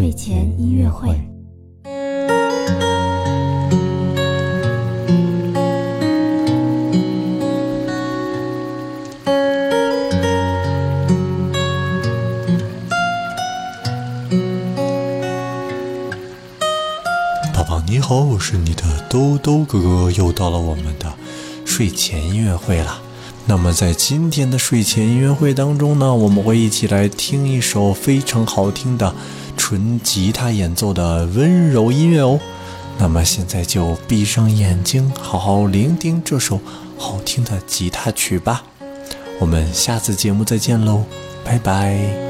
睡前音乐会。宝宝你好，我是你的兜兜哥哥，又到了我们的睡前音乐会了。那么在今天的睡前音乐会当中呢，我们会一起来听一首非常好听的纯吉他演奏的温柔音乐哦。那么现在就闭上眼睛，好好聆听这首好听的吉他曲吧。我们下次节目再见喽，拜拜。